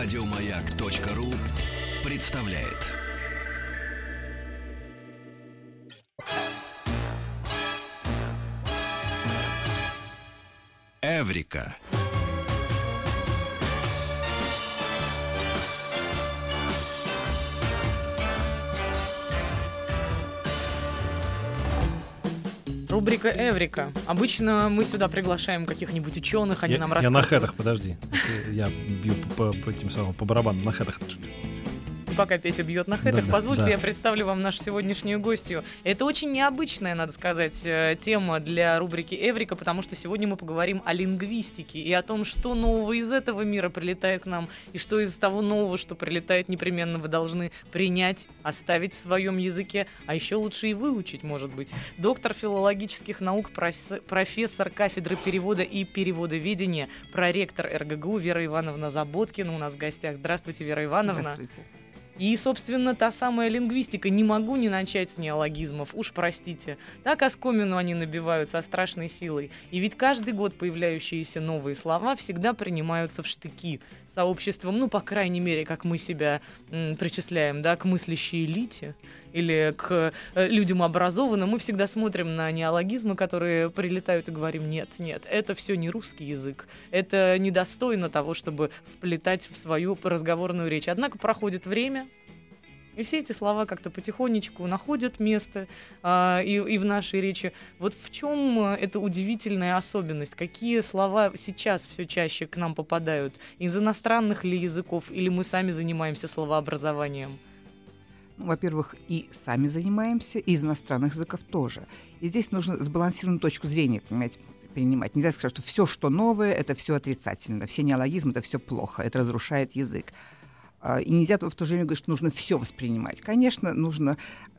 Радиомаяк.ру представляет. Эврика. Рубрика Эврика. Обычно мы сюда приглашаем каких-нибудь ученых, они я, нам я рассказывают. на хедах, подожди. Я бью по, по этим самым, по барабану на хедах. Пока Петя бьет на хэтах, Да-да, позвольте да. я представлю вам нашу сегодняшнюю гостью. Это очень необычная, надо сказать, э, тема для рубрики Эврика, потому что сегодня мы поговорим о лингвистике и о том, что нового из этого мира прилетает к нам, и что из того нового, что прилетает, непременно вы должны принять, оставить в своем языке, а еще лучше и выучить, может быть. Доктор филологических наук, профессор- профессор кафедры перевода и переводоведения, проректор РГГУ Вера Ивановна Заботкина у нас в гостях. Здравствуйте, Вера Ивановна. Здравствуйте. И, собственно, та самая лингвистика. Не могу не начать с неологизмов, уж простите. Так оскомину они набиваются со страшной силой. И ведь каждый год появляющиеся новые слова всегда принимаются в штыки сообществом, ну, по крайней мере, как мы себя м, причисляем, да, к мыслящей элите или к э, людям образованным, мы всегда смотрим на неологизмы, которые прилетают и говорим, нет, нет, это все не русский язык, это недостойно того, чтобы вплетать в свою разговорную речь. Однако проходит время, и все эти слова как-то потихонечку находят место а, и, и в нашей речи. Вот в чем а, эта удивительная особенность? Какие слова сейчас все чаще к нам попадают? Из иностранных ли языков? Или мы сами занимаемся словообразованием? Ну, во-первых, и сами занимаемся, и из иностранных языков тоже. И здесь нужно сбалансированную точку зрения, понимаете, принимать. Нельзя сказать, что все, что новое, это все отрицательно, все неологизмы, это все плохо, это разрушает язык. А, И нельзя в то же время говорить, что нужно все воспринимать. Конечно, нужно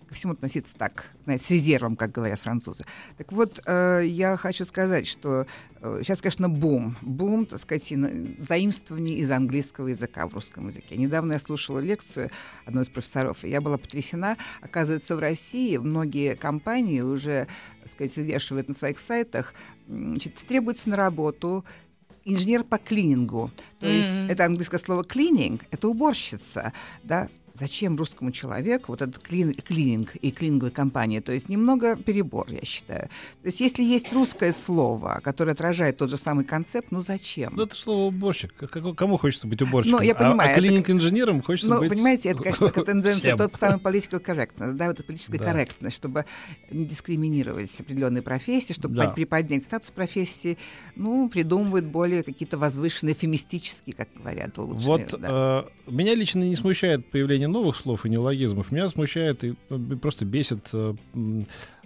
ко всему относиться так, знаете, с резервом, как говорят французы. Так вот, э, я хочу сказать, что э, сейчас, конечно, бум. Бум, так сказать, заимствование из английского языка в русском языке. Недавно я слушала лекцию одной из профессоров, и я была потрясена. Оказывается, в России многие компании уже, так сказать, вывешивают на своих сайтах, значит, требуется на работу инженер по клинингу. То есть Мгм. это английское слово cleaning, это уборщица, да, Зачем русскому человеку вот этот клин- клининг и клининговая компания? То есть немного перебор, я считаю. То есть если есть русское слово, которое отражает тот же самый концепт, ну зачем? Ну, это слово уборщик. Кому хочется быть уборщиком? Ну, я А- понимаю, А, это- клининг-инженером хочется Ну, быть... понимаете, это, конечно, тенденция, тот самый political correctness, да, вот эта политическая Да. корректность, чтобы не дискриминировать определенные профессии, чтобы Да. под- приподнять статус профессии, ну, придумывают более какие-то возвышенные, эфемистические, как говорят, улучшенные. Вот да. э, меня лично не смущает появление новых слов и неологизмов. Меня смущает и э, просто бесит э,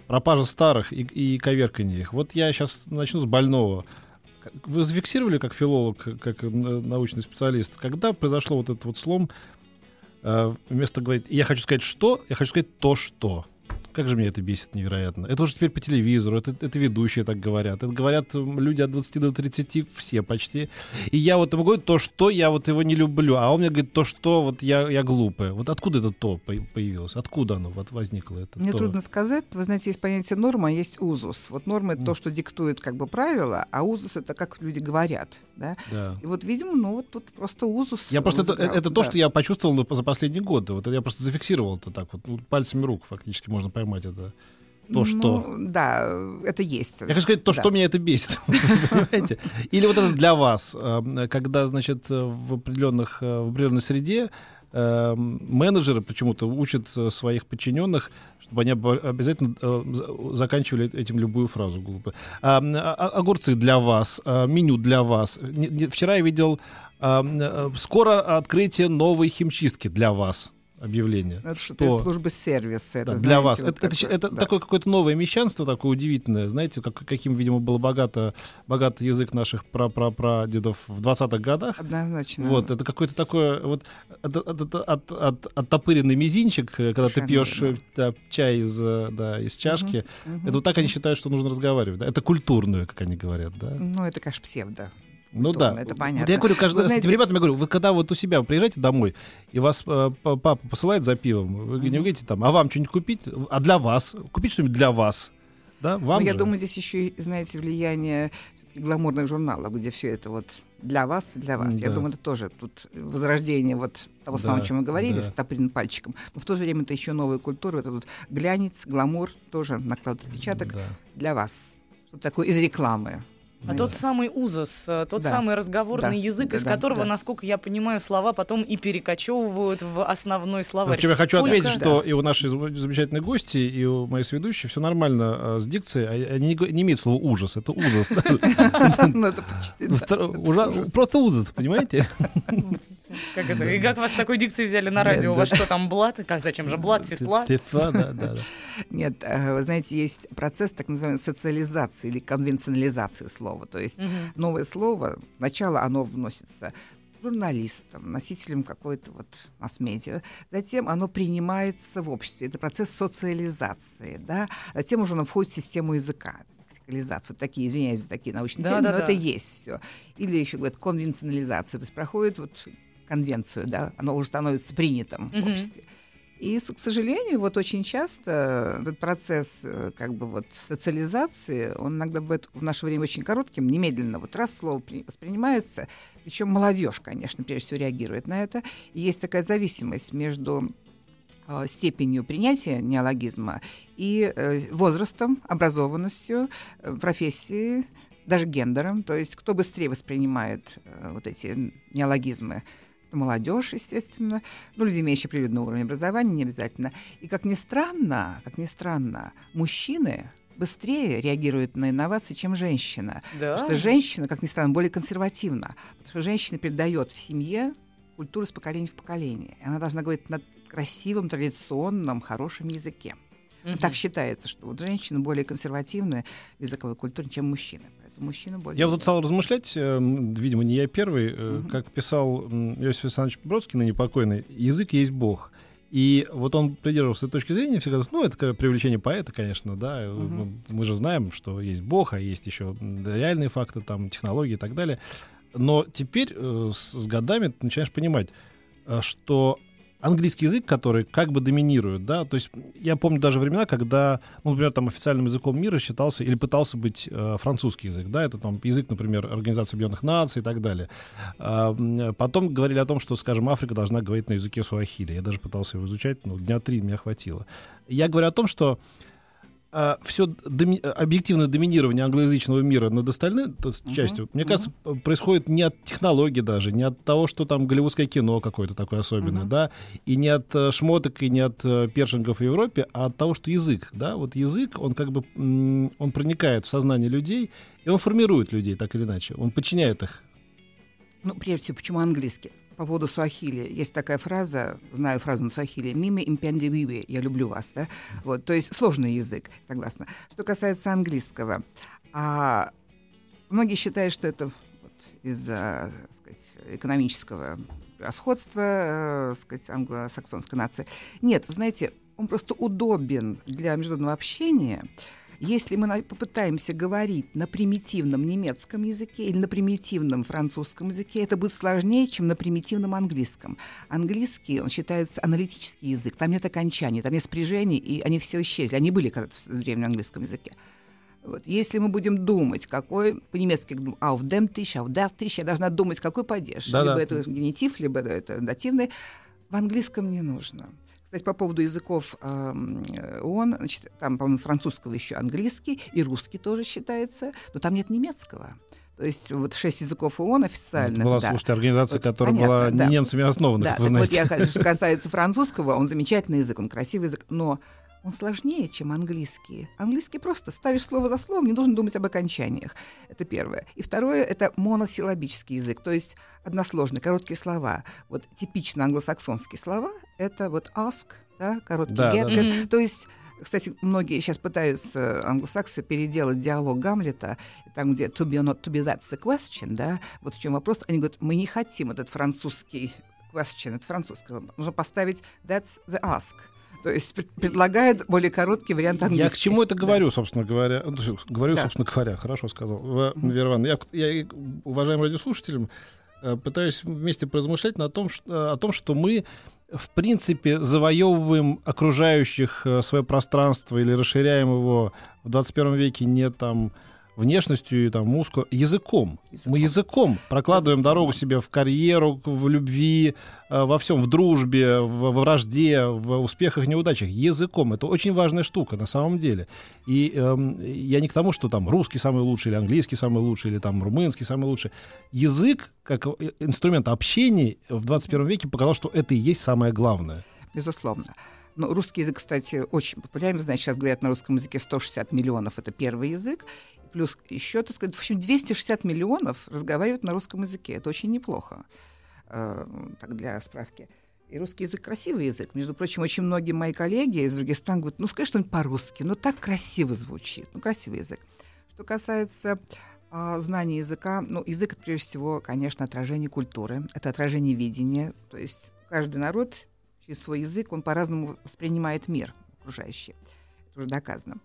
пропажа старых и, и коверканье их. Вот я сейчас начну с больного. Вы зафиксировали как филолог, как э, научный специалист, когда произошло вот этот вот слом, вместо говорить «я хочу сказать что», я хочу сказать «то, что». Как же меня это бесит невероятно. Это уже теперь по телевизору, это, это ведущие так говорят. Это говорят люди от 20 до 30, все почти. И я вот ему говорю то, что я вот его не люблю, а он мне говорит то, что вот я, я глупая. Вот откуда это то по- появилось? Откуда оно вот возникло? Это Мне то? трудно сказать. Вы знаете, есть понятие норма, а есть узус. Вот норма это то, что диктует как бы правила, а узус это как люди говорят, да. Да. И вот, видимо, ну вот тут просто узус. Я просто это, взыграл, это то, да. что я почувствовал за последние годы. Вот я просто зафиксировал это так вот ну, пальцами рук фактически можно поймать это. То, Ну, что. Да, это есть. Я хочу сказать то, Да. что меня это бесит. Понимаете? Или вот это для вас, э, когда, значит, э, в определенных э, в определенной среде менеджеры почему-то учат своих подчиненных, чтобы они об- обязательно за- заканчивали этим любую фразу глупо. А, а- огурцы для вас, меню для вас. Вчера я видел скоро открытие новой химчистки для вас объявление. Это что, Что? службы сервиса. Это, Да, знаете, для вас. вот это это, такое, это да. такое какое-то новое мещанство, такое удивительное. Знаете, как, каким, видимо, был богато, богатый язык наших пра-пра-прадедов в 20-х годах. Однозначно. Вот, это какой-то такой вот от, от, от, от- от- оттопыренный мизинчик, э, когда ты Совершенно пьешь э, да, чай из, э, да, из чашки. Мгм. Это вот так они считают, что нужно разговаривать. да. Это культурное, как они говорят, да. Ну, это, конечно, псевдо. Ну да. это Вот понятно. я говорю, каждый Вы раз знаете- этим ребятам я говорю, вы когда вот у себя вы приезжаете домой, и вас э, папа посылает за пивом, вы не говорите там, а вам что-нибудь купить? А для вас? Купить что-нибудь для вас? Да, вам Ну, я же. думаю, здесь еще, знаете, влияние гламурных журналах, где все это вот для вас, для вас. Я Да. думаю, это тоже тут возрождение вот того Да, самого, о чем мы говорили, да. с топырным пальчиком. Но в то же время это еще новая культура, это вот глянец, гламур, тоже накладывает отпечаток Да. для вас. Что такое из рекламы. А тот самый узос, э, тот Да. самый разговорный Да. язык, Да, из да, которого, да. насколько я понимаю, слова потом и перекочевывают в основной словарь. Причем я хочу Сколько- отметить, что и у нашей зам- замечательной гости, и у моей сведущей все нормально а, с дикцией. А- Они не, го- не имеют слова ужас, это ужас. Просто ужас, понимаете? Как это? И как вас с такой дикцией взяли на радио? У вас что там, блат? Как, зачем же блат, сестла? Тетла, да, да. Нет, э, вы знаете, есть процесс так называемой социализации или конвенционализации слова. То есть новое слово, сначала оно вносится журналистом, носителем какой-то вот масс-медиа. Затем оно принимается в обществе. Это процесс социализации, да. Затем уже оно входит в систему языка. лексикализация. Вот такие, извиняюсь за такие научные Да, термины, да, но да. это есть все. Или еще говорят конвенционализация, то есть проходит вот конвенцию, да, оно уже становится принятым в Мгм. обществе. И, к сожалению, вот очень часто этот процесс э, как бы вот социализации, он иногда бывает в наше время очень коротким, немедленно вот раз слово при- воспринимается, причем молодежь, конечно, прежде всего реагирует на это. И есть такая зависимость между э, степенью принятия неологизма и э, возрастом, образованностью, э, профессией, даже гендером. То есть кто быстрее воспринимает э, вот эти неологизмы, молодежь, естественно, ну, люди, имеющие определенный уровень образования, не обязательно. И как ни странно, как ни странно, мужчины быстрее реагируют на инновации, чем женщина. Да. Потому что женщина, как ни странно, более консервативна. Потому что женщина передает в семье культуру с поколения в поколение. Она должна говорить на красивом, традиционном, хорошем языке. Мгм. Так считается, что вот женщины более консервативны в языковой культуре, чем мужчины. Мужчины более... Я вот тут стал размышлять, э, видимо, не я первый, э, Мгм. как писал Иосиф Александрович Бродский, ныне покойный, язык есть Бог. И вот он придерживался этой точки зрения, всегда, ну, это привлечение поэта, конечно, да, ну, мы же знаем, что есть Бог, а есть еще реальные факты, там, технологии и так далее. Но теперь э, с, с годами ты начинаешь понимать, что английский язык, который как бы доминирует, да, то есть я помню даже времена, когда, ну, например, там официальным языком мира считался или пытался быть э, французский язык, да, это там язык, например, Организации Объединенных Наций и так далее. М, потом говорили о том, что, скажем, Африка должна говорить на языке суахили. Я даже пытался его изучать, но дня три меня хватило. Я говорю о том, что все объективное доминирование англоязычного мира над остальной Мгм, частью, мне мгм. кажется, происходит не от технологий даже, не от того, что там голливудское кино какое-то такое особенное, Мгм. да, и не от э, шмоток, и не от э, першингов в Европе, а от того, что язык, да, вот язык, он как бы, м, он проникает в сознание людей, и он формирует людей так или иначе, он подчиняет их. Ну, прежде всего, почему английский? По поводу суахили. Есть такая фраза, знаю фразу на суахили, «мими импенди виви», «я люблю вас», да? Вот, то есть сложный язык, согласна. Что касается английского, а, многие считают, что это вот из-за экономического сходства, э, сказать, англосаксонской нации. Нет, вы знаете, он просто удобен для международного общения, если мы попытаемся говорить на примитивном немецком языке или на примитивном французском языке, это будет сложнее, чем на примитивном английском. Английский, он считается аналитический язык, там нет окончаний, там нет спряжений, и они все исчезли. Они были когда-то в древнем английском языке. Вот. Если мы будем думать, какой по-немецки auf dem Tisch, auf der Tisch, я должна думать, какой падеж. Да-да. Либо это генитив, либо это дативный. В английском не нужно. Кстати, по поводу языков э, ООН, значит, там, по-моему, французского еще английский, и русский тоже считается, но там нет немецкого. То есть вот шесть языков ООН официальных. была, да. слушайте, организация, Вот которая понятно, была да. не немцами основана, Да, как вы так вот знаете. я хочу, что касается французского, он замечательный язык, он красивый язык, но он сложнее, чем английский. Английский просто ставишь слово за словом, не должен думать об окончаниях. Это первое. И второе — это моносиллабический язык, то есть односложные, короткие слова. Вот типично англосаксонские слова — это вот ask, да, короткий Да, get. да, да. get. То есть кстати, многие сейчас пытаются, англосаксы, переделать диалог Гамлета, там, где to be or not to be, that's the question, да, вот в чем вопрос. Они говорят, мы не хотим этот французский question, это французский, нужно поставить that's the ask. То есть пред- предлагает более короткий вариант английского. Я к чему это говорю, собственно говоря? Ну, Говорю, Да. собственно говоря, хорошо сказал. В- Мгм. Вера Ивановна, я, я уважаемым радиослушателям э, пытаюсь вместе поразмышлять на том, что, о том, что мы в принципе завоевываем окружающих э, свое пространство или расширяем его в 21 веке не там внешностью и там мускулом, языком. Языком. Мы языком прокладываем Безусловно. дорогу себе в карьеру, в любви, э, во всем, в дружбе, в, вражде, в успехах, неудачах. Языком. Это очень важная штука на самом деле. И эм, я не к тому, что там русский самый лучший, или английский самый лучший, или там румынский самый лучший. Язык, как э, инструмент общения в 21 веке показал, что это и есть самое главное. Безусловно. Ну, русский язык, кстати, очень популярен. Знаете, сейчас говорят на русском языке 160 миллионов. Это первый язык. Плюс еще, так сказать, в общем, 260 миллионов разговаривают на русском языке. Это очень неплохо. Э, так, для справки. И русский язык красивый язык. Между прочим, очень многие мои коллеги из других стран говорят, ну, скажи что-нибудь по-русски. Ну, так красиво звучит. Ну, красивый язык. Что касается а, знания языка, ну, язык, это прежде всего, конечно, отражение культуры. Это отражение видения. То есть каждый народ через свой язык, он по-разному воспринимает мир окружающий. Это уже доказано.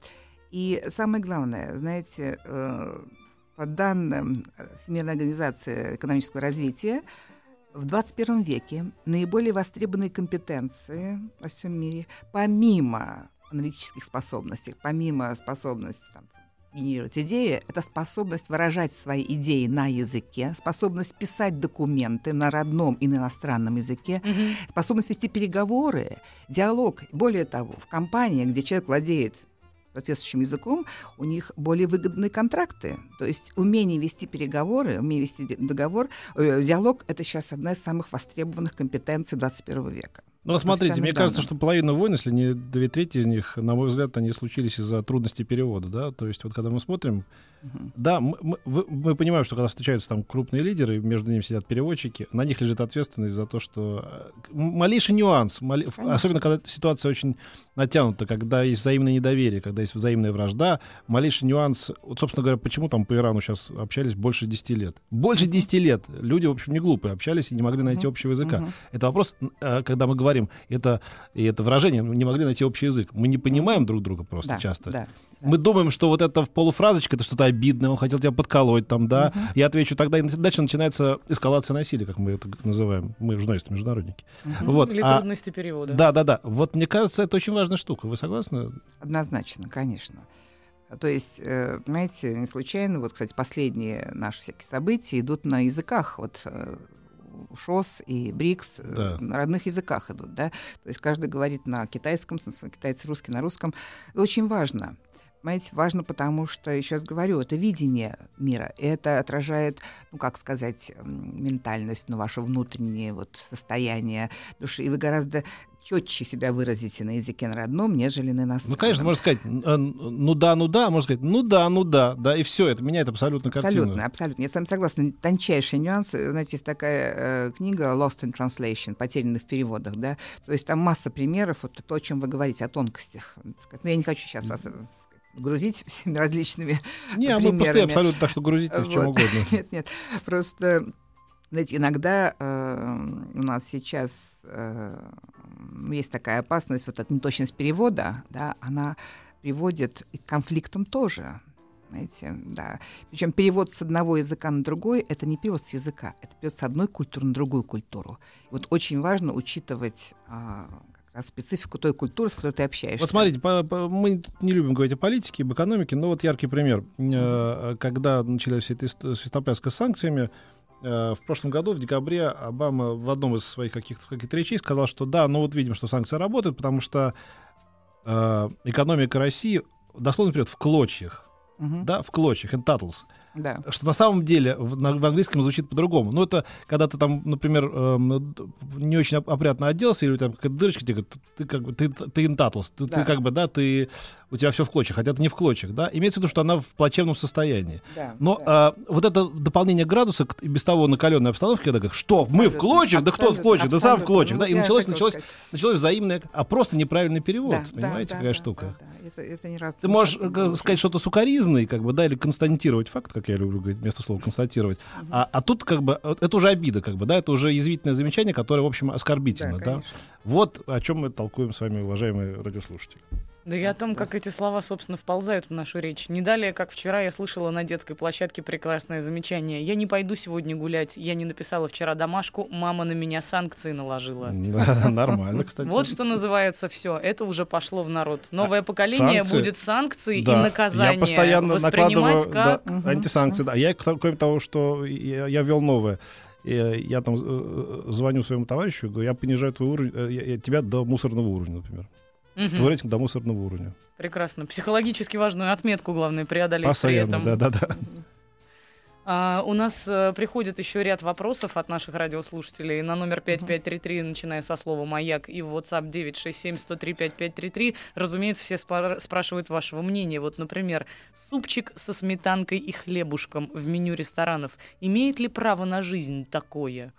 И самое главное, знаете, э, по данным Всемирной организации экономического развития, в 21 веке наиболее востребованные компетенции во всем мире, помимо аналитических способностей, помимо способности там, генерировать идеи, это способность выражать свои идеи на языке, способность писать документы на родном и на иностранном языке, Мгм. способность вести переговоры, диалог. Более того, в компании, где человек владеет соответствующим языком, у них более выгодные контракты. То есть умение вести переговоры, умение вести договор, э, диалог — это сейчас одна из самых востребованных компетенций 21 века. Ну, смотрите, мне официальным кажется, данным. что половина войн, если не две трети из них, на мой взгляд, они случились из-за трудностей перевода, да, то есть вот когда мы смотрим, Мгм. да, мы, мы- мы понимаем, что когда встречаются там крупные лидеры, между ними сидят переводчики, на них лежит ответственность за то, что э, малейший нюанс, мали- Конечно. особенно когда ситуация очень натянута, когда есть взаимное недоверие, когда есть взаимная вражда, малейший нюанс, вот, собственно говоря, почему там по Ирану сейчас общались больше 10 лет? Больше 10 лет люди, в общем, не глупые, общались и не могли найти Мгм. общего языка. Мгм. Это вопрос, э, когда мы говорим, это, и это выражение, мы не могли найти общий язык. Мы не понимаем друг друга просто Да, часто. да. Мы думаем, что вот это в полуфразочка, это что-то обидное, он хотел тебя подколоть там, да. Мгм. Я отвечу, тогда и дальше начинается эскалация насилия, как мы это называем. Мы журналисты, международники. Мгм. Вот. Или а- трудности перевода. Да, да, да. Вот мне кажется, это очень важная штука. Вы согласны? Однозначно, конечно. То есть, э, понимаете, не случайно, вот, кстати, последние наши всякие события идут на языках, вот э, ШОС и БРИКС э, Да. на родных языках идут, да, то есть каждый говорит на китайском, китайцы русский на русском. Это очень важно. Понимаете, важно, потому что, еще раз говорю, это видение мира, это отражает, ну, как сказать, ментальность, ну, ваше внутреннее вот состояние души, и вы гораздо четче себя выразите на языке на родном, нежели на иностранном. Ну, конечно, можно сказать, э, ну да, ну да, можно сказать, ну да, ну да, да, и все, это меняет абсолютно картину. Абсолютно, абсолютно. Я с вами согласна. Тончайший нюанс. Знаете, есть такая э, книга Lost in Translation, потерянный в переводах, да. То есть там масса примеров, вот то, о чем вы говорите, о тонкостях. Но я не хочу сейчас вас э, грузить всеми различными Не, а мы пустые примерами. абсолютно, так что грузите в чем Вот. угодно. Нет, нет, просто, знаете, иногда э, у нас сейчас э, есть такая опасность, вот эта неточность перевода, да, она приводит и к конфликтам тоже. Знаете, да. Причем перевод с одного языка на другой это не перевод с языка, это перевод с одной культуры на другую культуру. И вот очень важно учитывать раз специфику той культуры, с которой ты общаешься. Вот смотрите, по- по- мы не любим говорить о политике, об экономике, но вот яркий пример. Э, Когда началась вся эта ист- свистопляска с санкциями, э, в прошлом году, в декабре, Обама в одном из своих каких-то каких речей сказал, что да, ну вот видим, что санкции работают, потому что э, экономика России дословно вперед в клочьях. Мгм. Да, в клочьях, in tattles. Да. Что на самом деле в, на- в английском звучит по-другому. Ну, это когда ты там, например, д- не очень оп- опрятно оделся, или там какая-то дырочка, говорят, ты как бы, ты, ты in tattles, ты, ты Да. как бы, да, ты, у тебя все в клочьях, хотя это не в клочьях, да. Имеется в виду, что она в плачевном состоянии. да, Но да. а, вот это дополнение градуса к без того накаленной обстановки, когда говорят, что, мы в Абсолютно, клочьях, да кто в абсолютно, клочьях, да сам в абсолютно. клочьях, Ну, да, и я началось, началось, сказать. началось взаимное, а просто неправильный перевод, Да, да, понимаете, да, какая да, штука. да, да. Это, это не раз, Ты можешь часто э, сказать что-то сукоризной, как бы, да, или констатировать факт, как я люблю говорить, вместо слова констатировать. А, а тут как бы вот это уже обида, как бы, да, это уже язвительное замечание, которое, в общем, Да, оскорбительно, да. конечно. Вот о чем мы толкуем с вами, уважаемые радиослушатели. Да и о том, как эти слова, собственно, вползают в нашу речь. Не далее, как вчера я слышала на детской площадке прекрасное замечание. Я не пойду сегодня гулять. Я не написала вчера домашку. Мама на меня санкции наложила. Да, Нормально, кстати. Вот что называется все. Это уже пошло в народ. Новое поколение санкции? будет санкции Да. и наказания Я постоянно накладываю да, как... Мгм. антисанкции. Да. Я, кроме того, что я, я ввел новое, э, я там э, звоню своему товарищу, говорю, я понижаю твой уровень, э, я- я тебя до мусорного уровня, например. Твой рейтинг до мусорного уровня. Прекрасно. Психологически важную отметку, главное, преодолеть при Постоянно, этом. да-да-да. А, у нас э, приходит еще ряд вопросов от наших радиослушателей на номер 5533, начиная со слова «Маяк» и в WhatsApp 967-103-5533. Разумеется, все спар- спрашивают вашего мнения. Вот, например, супчик со сметанкой и хлебушком в меню ресторанов. Имеет ли право на жизнь такое?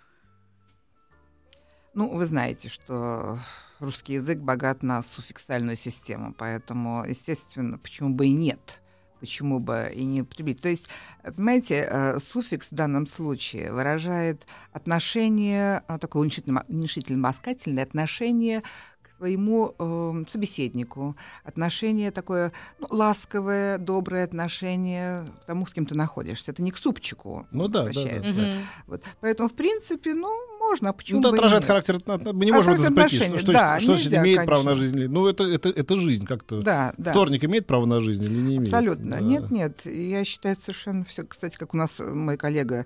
Ну, вы знаете, что русский язык богат на суффиксальную систему, поэтому, естественно, почему бы и нет, почему бы и не употребить. То есть, понимаете, э, суффикс в данном случае выражает отношение, э, такое уменьшительно- уменьшительно-ласкательное отношение к своему э, собеседнику, отношение такое ну, ласковое, доброе отношение к тому, с кем ты находишься. Это не к супчику Ну да, да, да. Вот. Поэтому, в принципе, ну, можно, а почему Ну, это отражает нет? характер. Мы не А можем это запретить. Что, что, да, что значит имеет право на конечно. жизнь? Ну, это, это, это жизнь как-то. Да, да. Вторник имеет право на жизнь или не имеет? Абсолютно. Да. Нет, нет. Я считаю совершенно все. Кстати, как у нас мой коллега,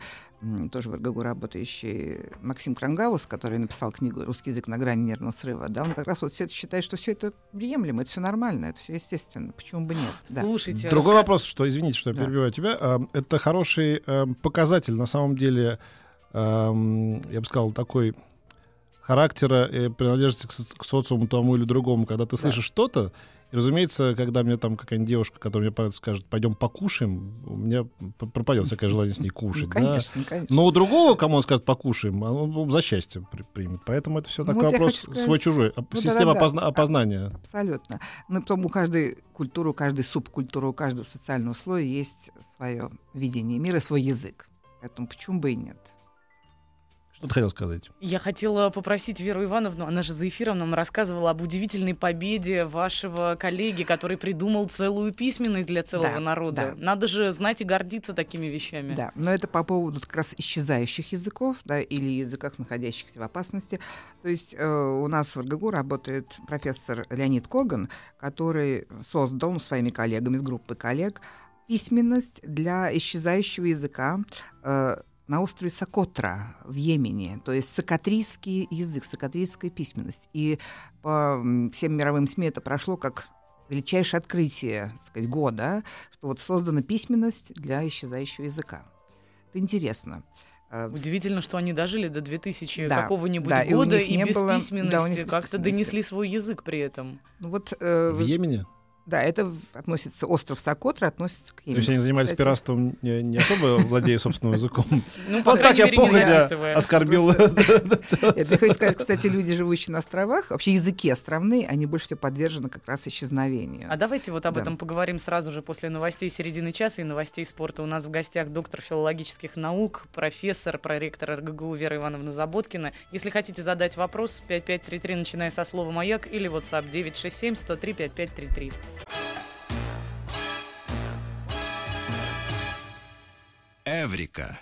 тоже в РГГУ работающий, Максим Крангаус, который написал книгу «Русский язык на грани нервного срыва», да, он как раз вот все это считает, что все это приемлемо, это все нормально, это все естественно. Почему бы нет? Да. Слушайте, Другой раска- вопрос, что, извините, что я Да. перебиваю тебя, это хороший показатель, на самом деле, я бы сказал, такой характера и принадлежности к, соц- к социуму тому или другому, когда ты Да. слышишь что-то, и, разумеется, когда мне там какая-нибудь девушка, которая мне понравится, скажет, пойдем покушаем, у меня пропадет всякое желание с ней Ну, кушать. да. конечно, конечно. Но у другого, кому он скажет покушаем, он за счастье при- примет. Поэтому это все Ну, такой вот вопрос свой-чужой. а- Ну, Система да-да-да. опозна- опознания. Абсолютно. Ну, потом у каждой культуры, у каждой субкультуры, у каждого социального слоя есть свое видение мира, свой язык. Поэтому почему бы и нет? Что ты хотел сказать? Я хотела попросить Веру Ивановну, она же за эфиром нам рассказывала об удивительной победе вашего коллеги, который придумал целую письменность для целого Да, народа. да. Надо же знать и гордиться такими вещами. Да, но это по поводу как раз исчезающих языков, да, или языках, находящихся в опасности. То есть э, у нас в РГГУ работает профессор Леонид Коган, который создал ну, своими коллегами из группы коллег письменность для исчезающего языка э, на острове Сокотра в Йемене, то есть сокатрийский язык, сокатрийская письменность. И по всем мировым СМИ это прошло как величайшее открытие так сказать, года, что вот создана письменность для исчезающего языка. Это интересно. Э, Удивительно, что они дожили до 2000 Да, какого-нибудь да, и года и, не без было- да, письменности без как-то донесли свой язык при этом. Ну вот, э, В Йемене? Да, это относится, остров Сокотра относится к То есть они Йемену. занимались Кстати, пиратством, не, не особо владея собственным языком. Ну, по Вот так крайней я походя оскорбил. Это я хочу сказать, кстати, люди, живущие на островах, вообще языки островные, они больше всего подвержены как раз исчезновению. А давайте вот об этом поговорим сразу же после новостей середины часа и новостей спорта. У нас в гостях доктор филологических наук, профессор, проректор РГГУ Вера Ивановна Заботкина. Если хотите задать вопрос, 5533, начиная со слова «Маяк» или WhatsApp 967-103-5533. Эврика.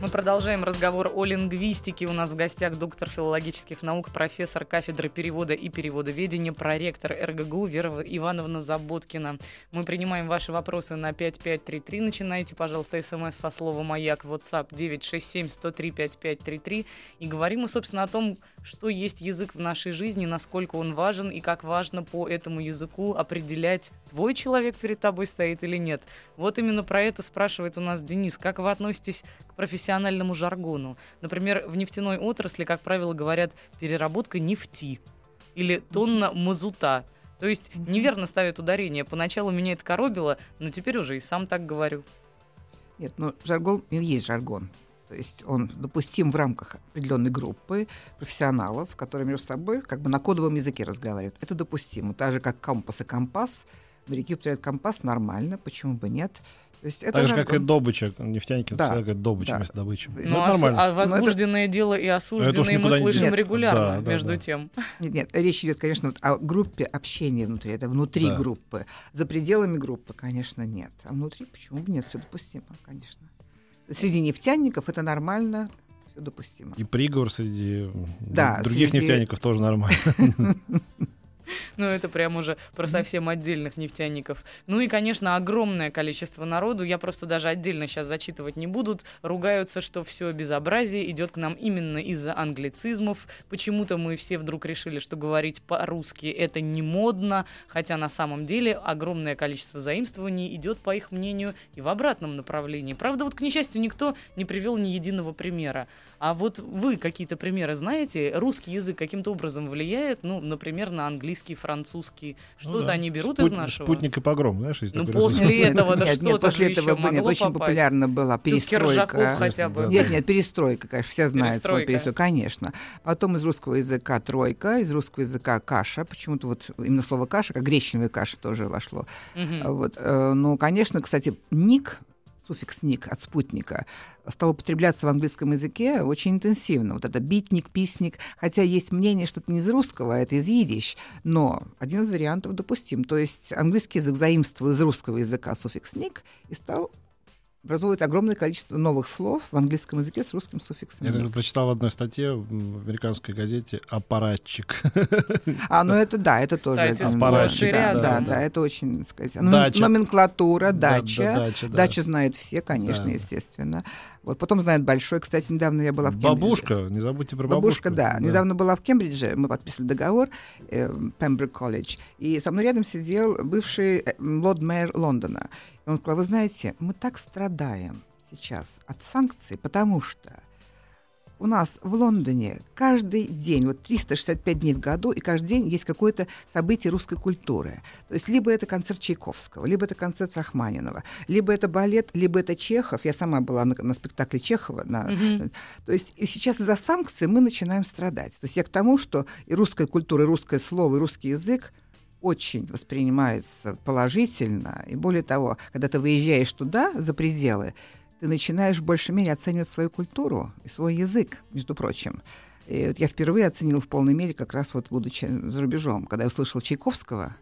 Мы продолжаем разговор о лингвистике. У нас в гостях доктор филологических наук, профессор кафедры перевода и переводоведения, проректор РГГУ Вера Ивановна Заботкина. Мы принимаем ваши вопросы на 5533. Начинайте, пожалуйста, смс со слова «Маяк» WhatsApp 967-103-5533. И говорим мы, собственно, о том, что есть язык в нашей жизни, насколько он важен и как важно по этому языку определять, твой человек перед тобой стоит или нет. Вот именно про это спрашивает у нас Денис. Как вы относитесь к профессиональному жаргону? Например, в нефтяной отрасли, как правило, говорят переработка нефти или тонна мазута. То есть неверно ставят ударение. Поначалу меня это коробило, но теперь уже и сам так говорю. Нет, ну жаргон есть жаргон. То есть он допустим в рамках определенной группы профессионалов, которые между собой как бы на кодовом языке разговаривают. Это допустимо. Так же, как компас и компас. Моряки употребляют компас нормально, почему бы нет. То есть это Так же, как и добыча. Нефтяники Да, всегда говорят добыча да. вместо добычи. Ну, это а, с- нормально. а возбужденное дело и уж осужденное мы слышим денешь. регулярно, Да, да, между да. тем. Нет, нет, речь идет, конечно, вот о группе общения внутри. Это внутри Да. группы. За пределами группы, конечно, нет. А внутри почему бы нет? Все допустимо, конечно. Среди нефтяников это нормально, все допустимо. И приговор среди Да, других среди- нефтяников тоже нормально. Ну, это прям уже про совсем отдельных нефтяников. Ну и, конечно, огромное количество народу, я просто даже отдельно сейчас зачитывать не буду, ругаются, что все безобразие идет к нам именно из-за англицизмов. Почему-то мы все вдруг решили, что говорить по-русски это не модно, хотя на самом деле огромное количество заимствований идет, по их мнению, и в обратном направлении. Правда, вот, к несчастью, никто не привел ни единого примера. А вот вы какие-то примеры знаете? Русский язык каким-то образом влияет, ну, например, на английский, французский. Ну Что-то да. они берут Спут- из нашего? Спутник и погром, знаешь, есть Ну, после этого-то нет, что-то после этого могло очень популярна была перестройка. Киржаков хотя бы. Да. Нет, нет, перестройка, конечно, все знают Перестройка. перестройка, конечно. Потом из русского языка тройка, из русского языка каша. Почему-то вот именно слово каша, как гречневая каша тоже вошло. Вот, э, ну, конечно, кстати, ник, суффикс ник от спутника, стал употребляться в английском языке очень интенсивно. Вот это битник, писник, хотя есть мнение, что это не из русского, а это из идиш, но один из вариантов допустим. То есть английский язык заимствовал из русского языка суффикс ник и стал образовывать огромное количество новых слов в английском языке с русским суффиксом. Я как-то прочитал в одной статье в американской газете «Аппаратчик». А, ну это да, это тоже Кстати, сплошь да, да, да, да. да, это очень, так сказать, Дача. номенклатура, Да, дача. да, Дача, да. Дачу знают все, конечно, Да. естественно. Вот потом знают большой. Кстати, недавно я была в Кембридже. Бабушка, не забудьте про бабушку. Бабушка, да. Недавно была в Кембридже, мы подписывали договор, э, Пембрик колледж, и со мной рядом сидел бывший э, лорд-мэр Лондона. И он сказал, вы знаете, мы так страдаем сейчас от санкций, потому что у нас в Лондоне каждый день, вот 365 дней в году, и каждый день есть какое-то событие русской культуры. То есть либо это концерт Чайковского, либо это концерт Рахманинова, либо это балет, либо это Чехов. Я сама была на, на спектакле Чехова. На, Мгм. то есть и сейчас из-за санкций мы начинаем страдать. То есть я к тому, что и русская культура, и русское слово, и русский язык очень воспринимается положительно. И более того, когда ты выезжаешь туда, за пределы, ты начинаешь в большей мере оценивать свою культуру и свой язык, между прочим. И вот я впервые оценил в полной мере, как раз вот будучи за рубежом, когда я услышал Чайковского,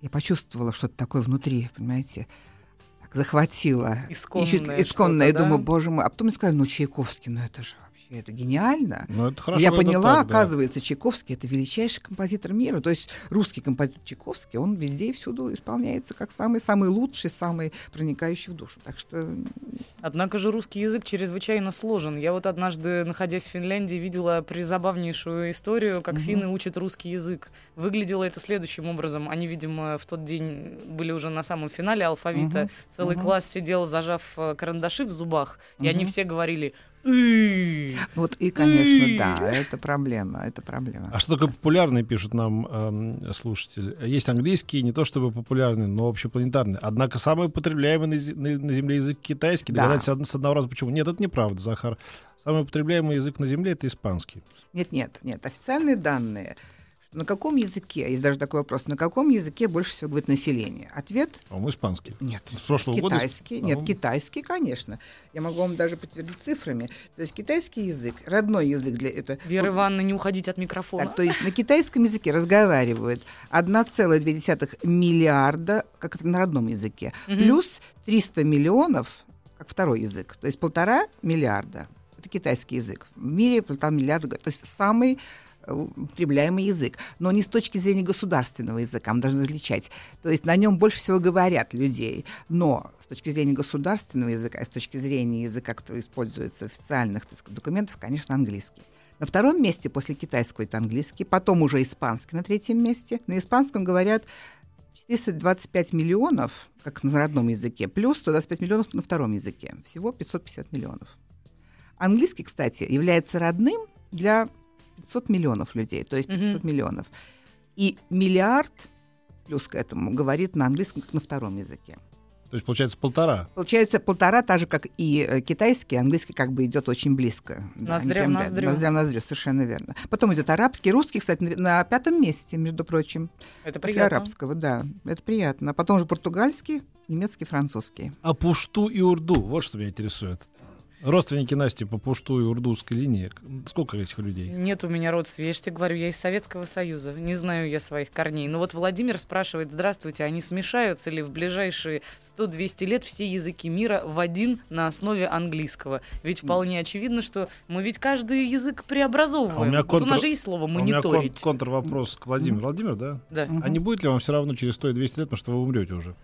я почувствовала что-то такое внутри, понимаете, так захватило. Исконное исконное. Я думаю, да? боже мой. А потом мне сказали, ну, Чайковский, ну это же вообще, это гениально. Ну, это хорошо, я поняла, так, да. оказывается, Чайковский это величайший композитор мира. То есть русский композитор Чайковский, он везде и всюду исполняется как самый самый лучший, самый проникающий в душу. Так что Однако же русский язык чрезвычайно сложен. Я вот однажды, находясь в Финляндии, видела призабавнейшую историю, как Мгм. финны учат русский язык. Выглядело это следующим образом. Они, видимо, в тот день были уже на самом финале алфавита. Мгм. Целый Мгм. класс сидел, зажав э, карандаши в зубах, и они все говорили. Вот и, конечно, да, это проблема, это проблема. А что такое популярный, пишут нам эм, слушатели. Есть английский, не то чтобы популярный, но общепланетарный. Однако самый употребляемый на, на- на Земле язык китайский. Да. Догадайтесь од- с одного раза почему. Нет, это неправда, Захар. Самый употребляемый язык на Земле — это испанский. Нет, нет, нет. Официальные данные. Что На каком языке, есть даже такой вопрос, на каком языке больше всего говорит население? Ответ По-моему, испанский. нет. С прошлого года... Китайский, нет, по-моему, китайский, конечно. Я могу вам даже подтвердить цифрами. То есть китайский язык, родной язык для этого. Вера Ивановна, не уходить от микрофона. Так, то есть на китайском языке разговаривают 1,2 миллиарда, как это на родном языке, Мгм. плюс 300 миллионов, как второй язык, то есть полтора миллиарда. Это китайский язык. В мире полтора миллиарда, то есть самый употребляемый язык, но не с точки зрения государственного языка, мы должны различать. То есть на нем больше всего говорят людей, но с точки зрения государственного языка, и с точки зрения языка, который используется в официальных сказать, документах, конечно, английский. На втором месте после китайского это английский, потом уже испанский на третьем месте. На испанском говорят 425 миллионов, как на родном языке, плюс 125 миллионов на втором языке. Всего 550 миллионов. Английский, кстати, является родным для 500 миллионов людей, то есть Мгм. 500 миллионов. И миллиард плюс к этому говорит на английском как на втором языке. То есть получается полтора. Получается полтора, так же, как и э, китайский, английский как бы идет очень близко. Ноздря в ноздрю. Ноздря в ноздрю, совершенно верно. Потом идет арабский, русский, кстати, на пятом месте, между прочим. Это После приятно. арабского, да. Это приятно. А потом уже португальский, немецкий, французский. А пушту и урду, вот что меня интересует. Родственники Насти по пушту и урдуской линии. Сколько этих людей? Нет у меня родственников. Я же тебе говорю, я из Советского Союза. Не знаю я своих корней. Но вот Владимир спрашивает, здравствуйте, они смешаются ли в ближайшие 100-200 лет все языки мира в один на основе английского? Ведь вполне очевидно, что мы ведь каждый язык преобразовываем. А у меня Вот у нас контр- же есть слово У меня кон- мониторить. контрвопрос к Владимиру. Владимир, да? Да. А не будет ли вам все равно через 100 и 200 лет, потому что вы умрете уже?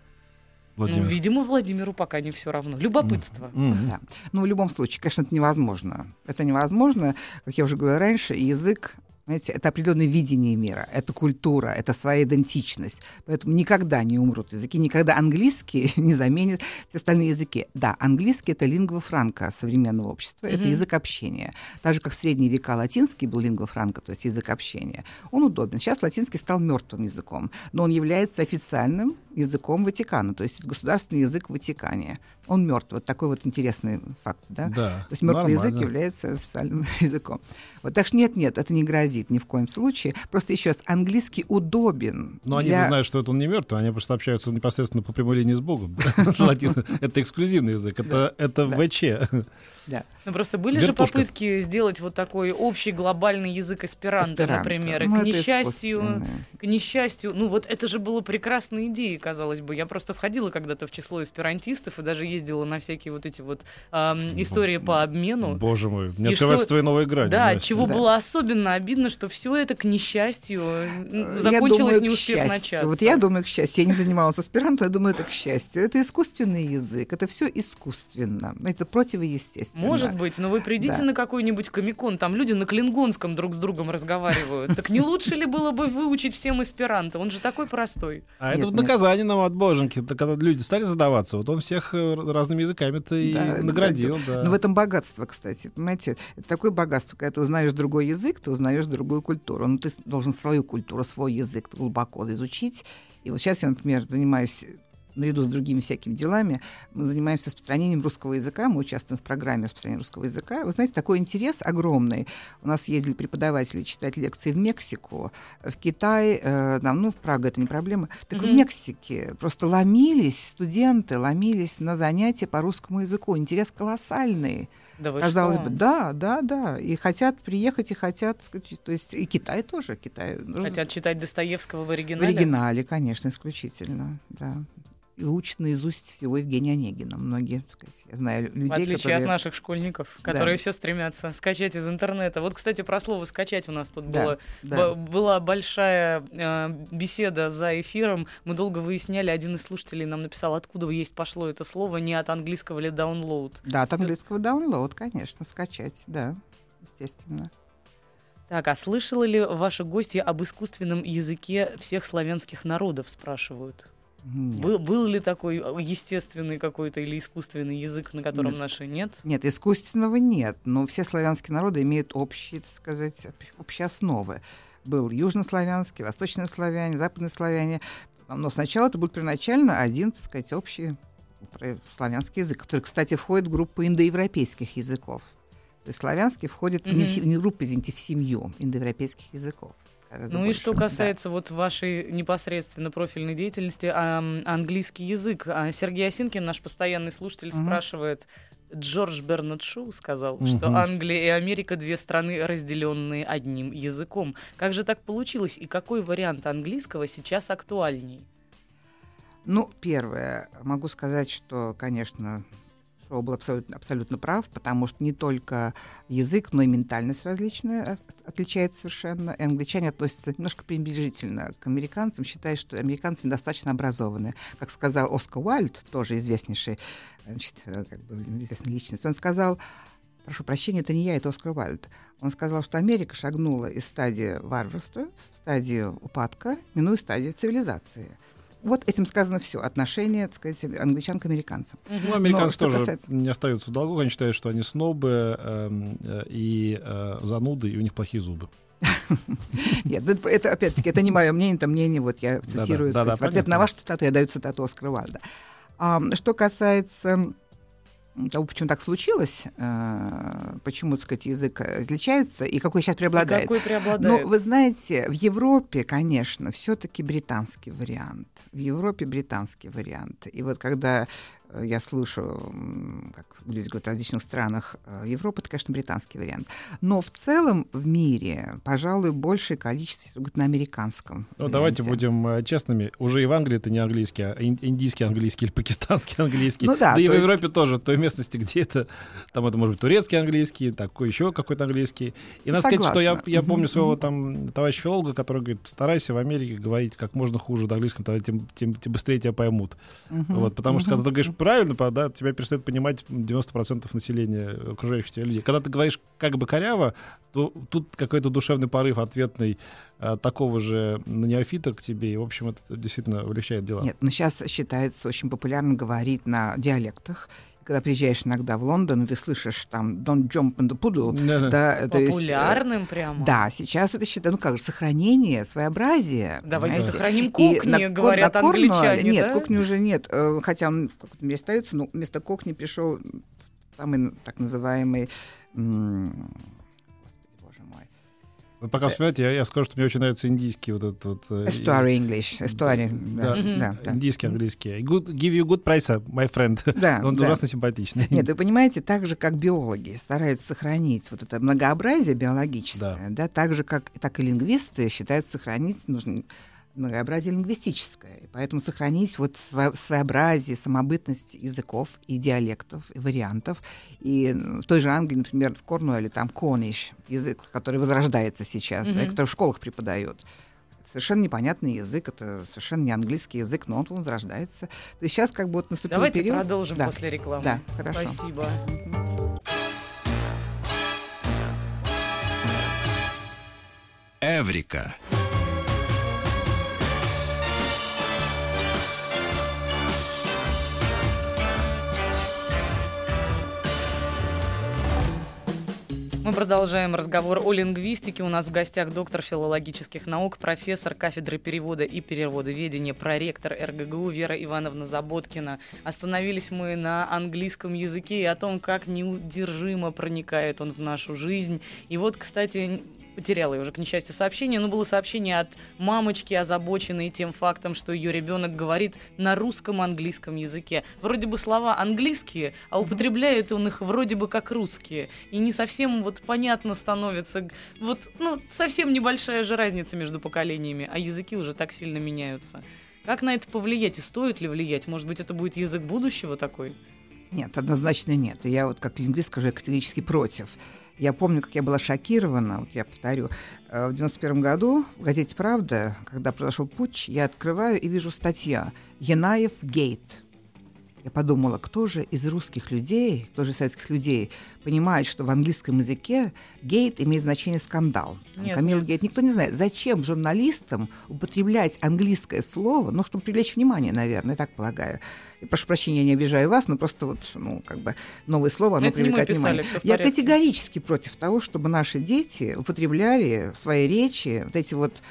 Ну, Владимир. видимо, Владимиру пока не все равно. Любопытство. Мгм. Да. Но в любом случае, конечно, это невозможно. Это невозможно. Как я уже говорила раньше, язык Знаете, это определенное видение мира, это культура, это своя идентичность. Поэтому никогда не умрут языки, никогда английский не заменит все остальные языки. Да, английский — это лингва франка современного общества, это Мгм. язык общения. Так же, как в средние века латинский был лингва франка, то есть язык общения. Он удобен. Сейчас латинский стал мертвым языком, но он является официальным языком Ватикана, то есть это государственный язык в Ватикане. Он мертв. Вот такой вот интересный факт, да? Да. То есть мертвый язык нормально. является официальным языком. Вот так что нет, нет, это не грозит ни в коем случае. Просто еще раз, английский удобен. Но они для- не знают, что это он не мертвый, они просто общаются непосредственно по прямой линии с Богом. Это эксклюзивный язык, это. ВЧ. Да. Ну, просто были же попытки сделать вот такой общий глобальный язык эсперанто, Эсперанто. например. Ну, к несчастью, к несчастью, ну вот это же было прекрасной идеей, казалось бы. Я просто входила когда-то в число эсперантистов и даже ездила на всякие вот эти вот истории по обмену. Боже мой, мне И открываются что- твои новые грани. Да. Чего Да. было особенно обидно, что все это к несчастью Э, закончилось, думаю, не успев начаться. Вот я думаю, к счастью. Я не занималась аспирантом, я думаю, это к счастью. Это искусственный язык, это все искусственно. Это противоестественно. Может быть, но вы придите Да. на какой-нибудь комикон, там люди на клингонском друг с другом разговаривают. Так не лучше ли было бы выучить всем эсперанто? Он же такой простой. А Нет, это вот нет. наказание нам от боженьки, когда люди стали задаваться. Вот он всех э, разными языками-то и Да, наградил. да. Но в этом богатство, кстати, понимаете, это такое богатство, когда ты узнаешь другой язык, ты узнаешь другую культуру. Ну, ты должен свою культуру, свой язык глубоко изучить. И вот сейчас я, например, занимаюсь наряду с другими всякими делами, мы занимаемся распространением русского языка, мы участвуем в программе распространения русского языка. Вы знаете, такой интерес огромный. У нас ездили преподаватели читать лекции в Мексику, в Китай, э, ну, в Прагу это не проблема. Так в Мгм. Мексике просто ломились студенты, ломились на занятия по русскому языку. Интерес колоссальный. Да Казалось что? бы, да, да, да. И хотят приехать, и хотят, то есть и Китай тоже, Китай. Хотят читать Достоевского в в оригинале? оригинале, конечно, исключительно, да. И учат наизусть всего Евгения Онегина. Многие, так сказать, я знаю людей, В отличие которые... от наших школьников, которые все стремятся скачать из интернета. Вот, кстати, про слово скачать у нас тут Да, было. да. Была большая э, беседа за эфиром. Мы долго выясняли. Один из слушателей нам написал, откуда есть пошло это слово, не от английского ли download. Да, от английского download, конечно, скачать, да, естественно. Так, а слышали ли ваши гости об искусственном языке всех славянских народов, спрашивают? Нет. Был, был ли такой э, естественный какой-то или искусственный язык, на котором Нет. наши нет? Нет, искусственного нет, но все славянские народы имеют общие, так сказать, об- общие основы. Был южнославянский, восточнославяне, западнославяне. Но сначала это был первоначально один, так сказать, общий славянский язык, который, кстати, входит в группу индоевропейских языков. То есть славянский входит не, в, не в группу, извините, в семью индоевропейских языков. Ну и что Да. касается вот вашей непосредственно профильной деятельности, ам, английский язык. А Сергей Осинкин, наш постоянный слушатель, Мгм. спрашивает, Джордж Бернард Шоу сказал, что Мгм. Англия и Америка две страны, разделенные одним языком. Как же так получилось и какой вариант английского сейчас актуальней? Ну, первое, могу сказать, что, конечно, Шоу был абсолютно, абсолютно прав, потому что не только язык, но и ментальность различная от- отличается совершенно. И англичане относятся немножко пренебрежительно к американцам, считая, что американцы недостаточно образованы. Как сказал Оскар Уайльд, тоже известнейший, значит, э, как бы известная личность, он сказал, прошу прощения, это не я, это Оскар Уайльд. Он сказал, что Америка шагнула из стадии варварства в стадию упадка, минуя стадию цивилизации. Вот этим сказано все. Отношение, так сказать, англичан к американцам. Ну, американцы что тоже касается- не остаются в долгу. Они считают, что они снобы эм, э, и э, зануды, и у них плохие зубы. Нет, это, это, опять-таки, это не мое мнение, это мнение, вот я цитирую, да, сказать, да, в ответ понятно. на вашу цитату я даю цитату Оскара Уайльда. А, что касается того, почему так случилось, э, почему, так сказать, язык отличается и какой сейчас преобладает. И какой преобладает? Ну, вы знаете, в Европе, конечно, все-таки британский вариант. В Европе британский вариант. И вот когда Э, я слышу, как люди говорят в различных странах э, Европы, это, конечно, британский вариант. Но в целом в мире, пожалуй, большее количество говорят на американском. Ну, варианте. давайте будем э, честными. Уже и в Англии это не английский, а индийский английский или пакистанский английский. Ну, да, да и в есть... Европе тоже, в той местности, где это, там это может быть турецкий английский, такой еще какой-то английский. И надо Согласна. сказать, что я, я помню своего там товарища филолога, который говорит, старайся в Америке говорить как можно хуже на английском, тогда тем, тем, тем быстрее тебя поймут. Uh-huh. Вот, потому что когда ты говоришь правильно, да, тебя перестает понимать 90% населения окружающих тебя людей. Когда ты говоришь как бы коряво, то тут какой-то душевный порыв ответный а, такого же неофита к тебе, и, в общем, это действительно облегчает дела. Нет, но ну, сейчас считается очень популярно говорить на диалектах, когда приезжаешь иногда в Лондон, и ты слышишь там «Don't jump in the poodle». Да, да. Популярным есть, прямо. Да, сейчас это считаю, ну как же, сохранение, своеобразие. Давайте понимаете? сохраним кухни, и говорят на англичане, Нет, да? кухни уже нет, э, хотя он в каком-то месте остается, но вместо кухни пришел самый так называемый вы пока вспоминаете, я, я скажу, что мне очень нравится индийский вот этот вот... Э, Story English, story, да, да, да, индийский, английский. Good, give you good price, my friend. Да, Он да. ужасно симпатичный. Нет, вы понимаете, так же, как биологи стараются сохранить вот это многообразие биологическое, да, да так же, как так и лингвисты считают сохранить нужно многообразие лингвистическое. И поэтому сохранить вот своеобразие, самобытность языков и диалектов, и вариантов. И в той же Англии, например, в Корнуэле там кониш, язык, который возрождается сейчас, mm-hmm. да, который в школах преподают. Совершенно непонятный язык, это совершенно не английский язык, но он возрождается. То есть сейчас как бы вот наступил Давайте период... продолжим да. после рекламы. Да, хорошо. Спасибо. Эврика. Мы продолжаем разговор о лингвистике. У нас в гостях доктор филологических наук, профессор кафедры перевода и переводоведения, проректор РГГУ Вера Ивановна Заботкина. Остановились мы на английском языке и о том, как неудержимо проникает он в нашу жизнь. И вот, кстати, потеряла я уже, к несчастью, сообщение, но было сообщение от мамочки, озабоченной тем фактом, что ее ребенок говорит на русском английском языке. Вроде бы слова английские, а употребляет он их вроде бы как русские. И не совсем вот понятно становится, вот, ну, совсем небольшая же разница между поколениями, а языки уже так сильно меняются. Как на это повлиять и стоит ли влиять? Может быть, это будет язык будущего такой? Нет, однозначно нет. И я вот как лингвист скажу, я категорически против. Я помню, как я была шокирована, вот я повторю, э, в 91 году в газете «Правда», когда произошел путч, я открываю и вижу статья «Янаев гейт». Я подумала, кто же из русских людей, кто же из советских людей понимает, что в английском языке гейт имеет значение скандал. Нет, Камил нет. Гейт. Никто не знает, зачем журналистам употреблять английское слово, ну, чтобы привлечь внимание, наверное, я так полагаю и прошу прощения, я не обижаю вас, но просто вот, ну, как бы новое слово, оно привлекает внимание. Я категорически против того, чтобы наши дети употребляли в своей речи вот эти вот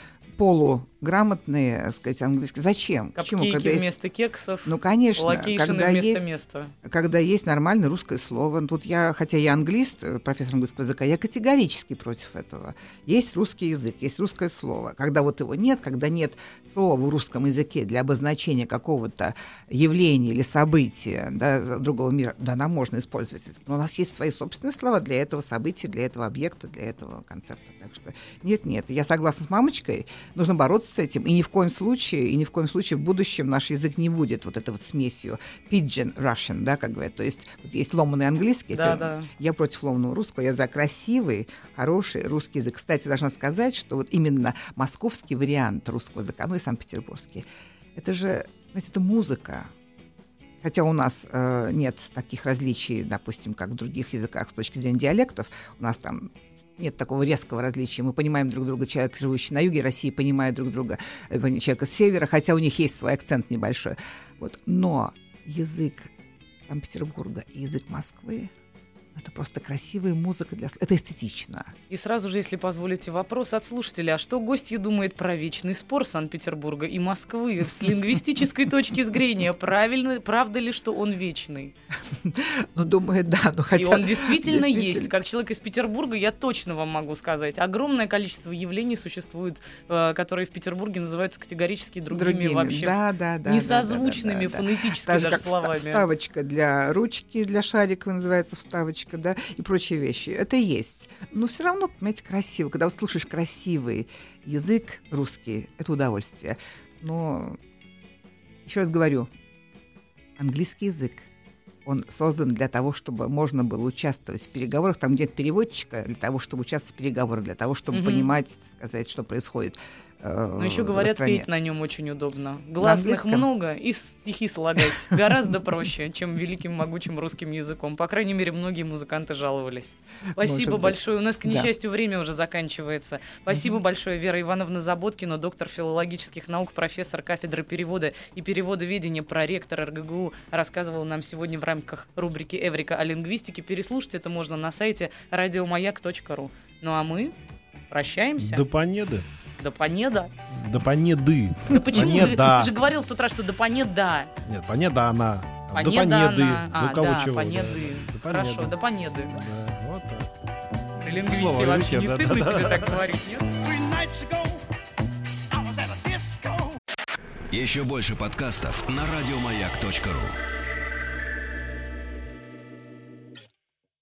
полуграмотные, так сказать, английские. Зачем? Капкейки Почему? Когда вместо есть... кексов. Ну, конечно. Когда вместо есть, места. когда есть нормальное русское слово. Тут я, хотя я англист, э, профессор английского языка, я категорически против этого. Есть русский язык, есть русское слово. Когда вот его нет, когда нет слова в русском языке для обозначения какого-то явления или события да, другого мира, да, нам можно использовать. Но у нас есть свои собственные слова для этого события, для этого объекта, для этого концепта. Так что нет-нет, я согласна с мамочкой, нужно бороться с этим, и ни в коем случае, и ни в коем случае в будущем наш язык не будет вот это вот смесью pidgin Russian, да, как говорят, то есть вот есть ломаный английский, да, да. я против ломаного русского, я за красивый, хороший русский язык. Кстати, должна сказать, что вот именно московский вариант русского языка, ну и санкт-петербургский, это же, знаете, это музыка, Хотя у нас э, нет таких различий, допустим, как в других языках с точки зрения диалектов. У нас там нет такого резкого различия. Мы понимаем друг друга, человек, живущий на юге России, понимает друг друга, э, человека с севера, хотя у них есть свой акцент небольшой. Вот. Но язык Санкт-Петербурга и язык Москвы Это просто красивая музыка для... Это эстетично. И сразу же, если позволите, вопрос от слушателя. А что гостья думает про вечный спор Санкт-Петербурга и Москвы с лингвистической точки зрения? Правильно, правда ли, что он вечный? Ну, думаю, да. Но хотя, и он действительно, есть. Как человек из Петербурга, я точно вам могу сказать. Огромное количество явлений существует, э, которые в Петербурге называются категорически другими, другими. вообще. Да, да, да. Несозвучными да, да, да, фонетически даже, даже словами. Вставочка для ручки, для шарика называется вставочка девочка, да, и прочие вещи. Это есть. Но все равно, понимаете, красиво. Когда вот слушаешь красивый язык русский, это удовольствие. Но еще раз говорю, английский язык, он создан для того, чтобы можно было участвовать в переговорах, там где переводчика, для того, чтобы участвовать в переговорах, для того, чтобы mm-hmm. понимать, сказать, что происходит. Э, Но еще говорят, петь на нем очень удобно. Гласных много, и стихи слагать гораздо проще, чем великим могучим русским языком. По крайней мере, многие музыканты жаловались. Спасибо большое. У нас, к несчастью, время уже заканчивается. Спасибо большое, Вера Ивановна Заботкина, доктор филологических наук, профессор кафедры перевода и переводоведения, проректор РГГУ, рассказывала нам сегодня в рамках рубрики «Эврика о лингвистике». Переслушать это можно на сайте радиомаяк.ру. Ну а мы прощаемся. До понеды. До понеда. До понеды. Да почему? Понеда. Ты, же говорил в тот раз, что до понеда. Нет, понеда она. Понеда до понеды. Она. А, до кого да, чего? Понеды. Да. До понеды. Хорошо, до понеды. Да, вот так. При лингвисте вообще не да, стыдно да, тебе да. так говорить, нет? Еще больше подкастов на радиомаяк.ру